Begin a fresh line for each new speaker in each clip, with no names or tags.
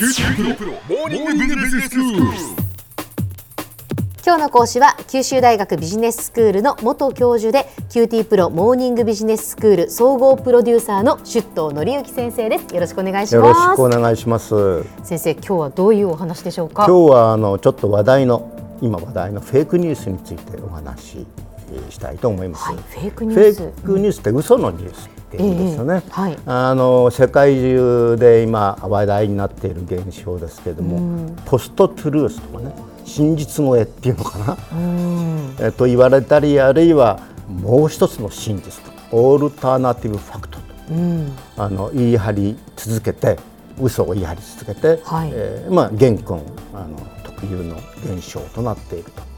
キューティープロモーニングビジネススクール。
今日の講師は九州大学ビジネススクールの元教授で QT プロモーニングビジネススクール総合プロデューサーの出頭則行先生ですよろしくお願いし
よろし
ます
くお願いします。
先生今日はどういうお話でしょうか？
今日はあのちょっと話題の今話題のフェイクニュースについてお話ししたいと思います。
はいフェイクニュース
フェイクニュースって嘘のニュースって言うんですよね。
ええはい
あの世界中で今話題になっている現象ですけれども、ポストトゥルースとかね、真実超えっていうのかな？えっと言われたりあるいはもう一つの真実とオールターナティブファクトと、あの言い張り続けて嘘を言い張り続けて、
はい
えーまあ現今あの特有の現象となっていると。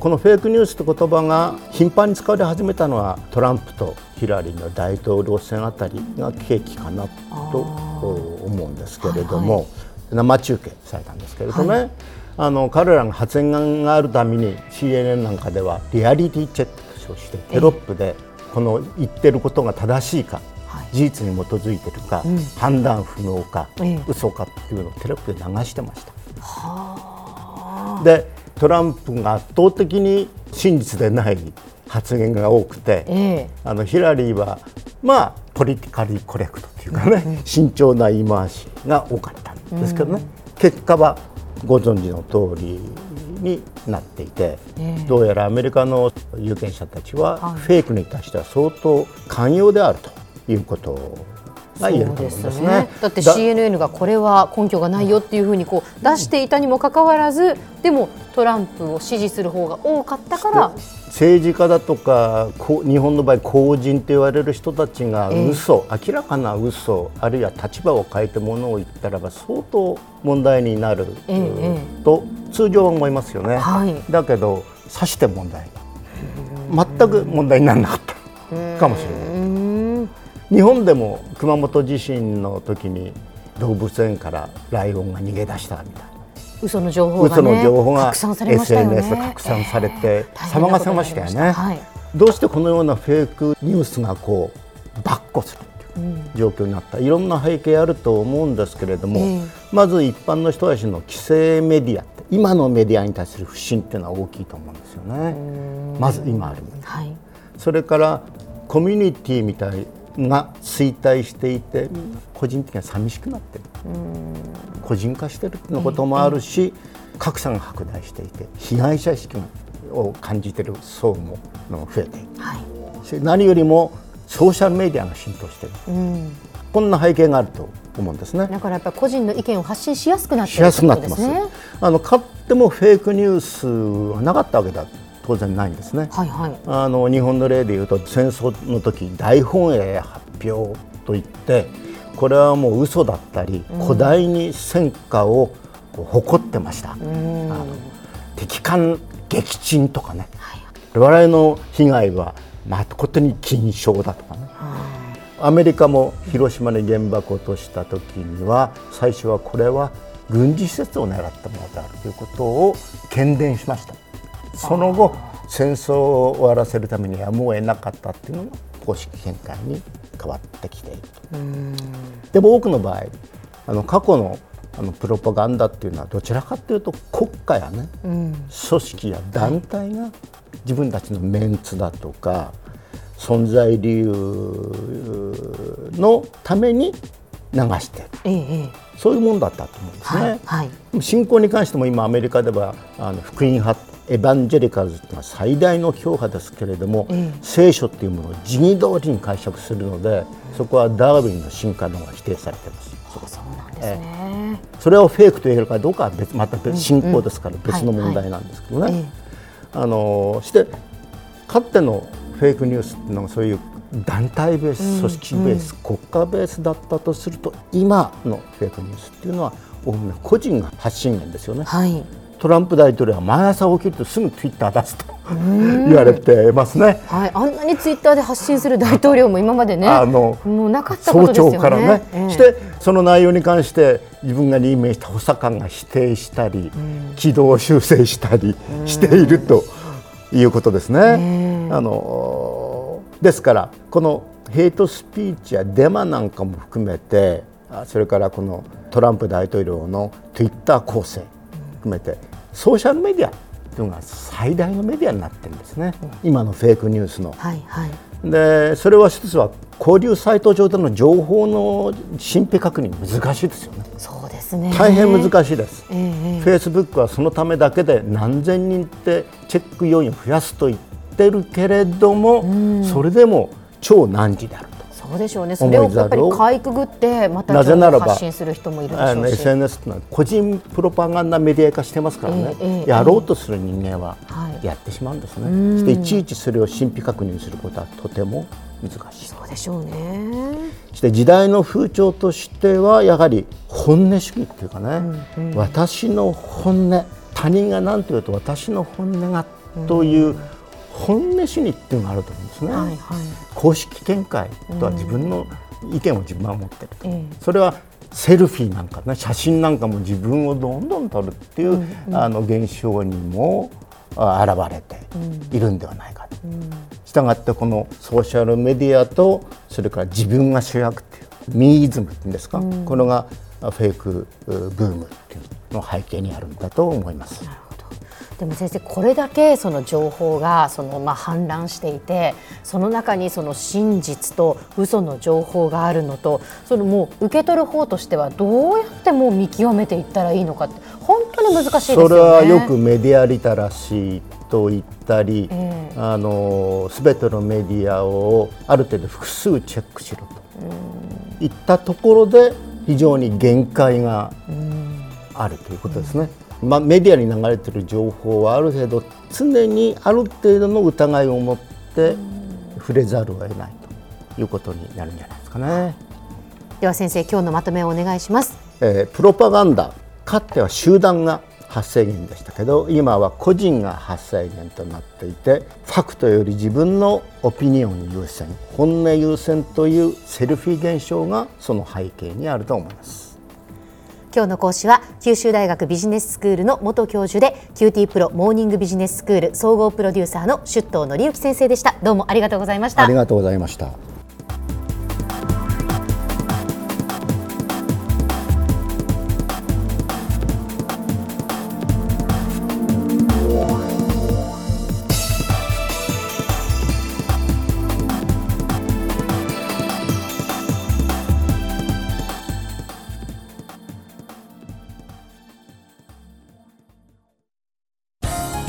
このフェイクニュースという言葉が頻繁に使われ始めたのはトランプとヒラリーの大統領選あたりが契機かなと思うんですけれども、生中継されたんですけれどね、あの彼らが発言があるために CNN なんかではリアリティチェックとしてテロップでこの言ってることが正しいか、
はい。
事実に基づいているか、判断不能か、
ええ。
嘘かっていうのをテロップで流してました。でトランプが圧倒的に真実でない発言が多くて、
ええ。
あのヒラリーはまあポリティカリーコレクトというかね、慎重な言い回しが多かったんですけどね、結果はご存知の通りになっていて、どうやらアメリカの有権者たちはフェイクに対しては相当寛容であるということが言えると思うんですね。
だって CNN がこれは根拠がないよっていうふうにこう出していたにもかかわらずでもトランプを支持する方が多かったから
政治家だとかこう日本の場合公人と言われる人たちが嘘、明らかな嘘あるいは立場を変えてものを言ったらば相当問題になる、
ええ
と通常は思いますよね、
はい。
だけどさして問題。全く問題にならなかったかもしれない日本でも熊本地震の時に動物園からライオンが逃げ出したみたいな。
嘘の情報が
嘘
ね
の情報が SNS で拡散されて
ええ
騒がせましたよね、
はい
どうしてこのようなフェイクニュースがこうばっこするという状況になった、いろんな背景あると思うんですけれども、
ええ。
まず一般の人たちの規制メディアって今のメディアに対する不信っていうのは大きいと思うんですよね。まず今ある
はい。
それからコミュニティみたいが衰退していて、個人的には寂しくなってる、個人化してるっていうのこともあるし、格差が拡大していて被害者意識を感じている層も増えている。
はい。
し何よりもソーシャルメディアが浸透している、こんな背景があると思うんですね。
だからやっぱり個人の意見を発信しやすくなって
しや
るってこ
すくなってます。あのかってもフェイクニュースはなかったわけだ当然ないんですね。
はいはい。
あの日本の例でいうと戦争の時大本営発表といってこれはもう嘘だったり、古代に戦果をこう誇ってました、あの敵艦撃沈とかね、我々の被害は誠に金賞だとかね、アメリカも広島に原爆を落とした時には最初はこれは軍事施設を狙ったものであるということを喧伝しましたその後戦争を終わらせるためにやむを得なかったっていうのが公式見解に変わってきていると。でも多くの場合あの過去のあのプロパガンダっていうのはどちらかというと国家やね、組織や団体が自分たちのメンツだとか存在理由のために流している。
ええええ。
そういうものだったと思うんですね。
はいはい。
信仰に関しても今アメリカではあの福音派エヴァンジェリカルズというのは最大の教派ですけれども、
ええ。
聖書っていうものを時に通りに解釈するのでそこはダーウィンの進化論が否定されています。
そうなんですね、
それをフェイクと言えるかどうかは別また別信仰ですから別の問題なんですけどね。
ええ。
あのしてかつてのフェイクニュースのがそういう団体ベース、組織ベース、国家ベースだったとすると今のフェイクニュースっていうのはおおむね個人が発信源ですよね。
はい
トランプ大統領は毎朝起きるとすぐツイッター出すと言われてますね。
はい、あんなにツイッターで発信する大統領も今までね、
あの
もうなかったこ
早
とですよね。
朝からね、
ええ
してその内容に関して自分が任命した補佐官が否定したり、軌道修正したりしているということですね。あのですからこのヘイトスピーチやデマなんかも含めてあそれからこのトランプ大統領のツイッター構成含めてソーシャルメディアというのが最大のメディアになってるんですね、今のフェイクニュースの。
はいはい。
でそれは一つは交流サイト上での情報の神秘確認難しいですよね。
そうですね。
大変難しいです、
ええ
フェイスブックはそのためだけで何千人ってチェック要員を増やすと言ってるけれども、それでも超難事である。と。
そうでしょうね。それをやっぱりかいくぐってまた
なぜならば
発信する人もいるでしょうし。
SNS ってのは個人プロパガンダメディア化してますからね、
ええええ。
やろうとする人間は
はい。
やってしまうんですね、そしていちいちそれを神秘確認することはとても難しい。
そうでしょうね。
そして時代の風潮としてはやはり本音主義っていうかね、私の本音他人が何と言うと私の本音がという本音主義っていうのがあると思うんですね、
はいはい。
公式見解とは自分の意見を自分は持ってる、
え
それはセルフィーなんかね写真なんかも自分をどんどん撮るっていう、あの現象にもあ現れているんではないかと。したがってこのソーシャルメディアとそれから自分が主役っていうミーイズムっていうんですか、これがフェイクブームっていうの背景にあるんだと思います。
でも先生これだけその情報がそのまあ氾濫していてその中にその真実と嘘の情報があるのとそのもう受け取る方としてはどうやってもう見極めていったらいいのかって本当に難しいですよね。
それはよくメディアリテラシーと言ったり、
え
あの全てのメディアをある程度複数チェックしろといったところで非常に限界があるということですね。まあ、メディアに流れている情報はある程度常にある程度の疑いを持って触れざるを得ないということになるんじゃないですかね。
では先生今日のまとめをお願いします。
えープロパガンダかつては集団が発生源でしたけど今は個人が発生源となっていてファクトより自分のオピニオン優先本音優先というセルフィー現象がその背景にあると思います。
今日の講師は九州大学ビジネススクールの元教授で QT プロモーニングビジネススクール総合プロデューサーの出頭則之先生でしたどうもありがとうございました
ありがとうございました。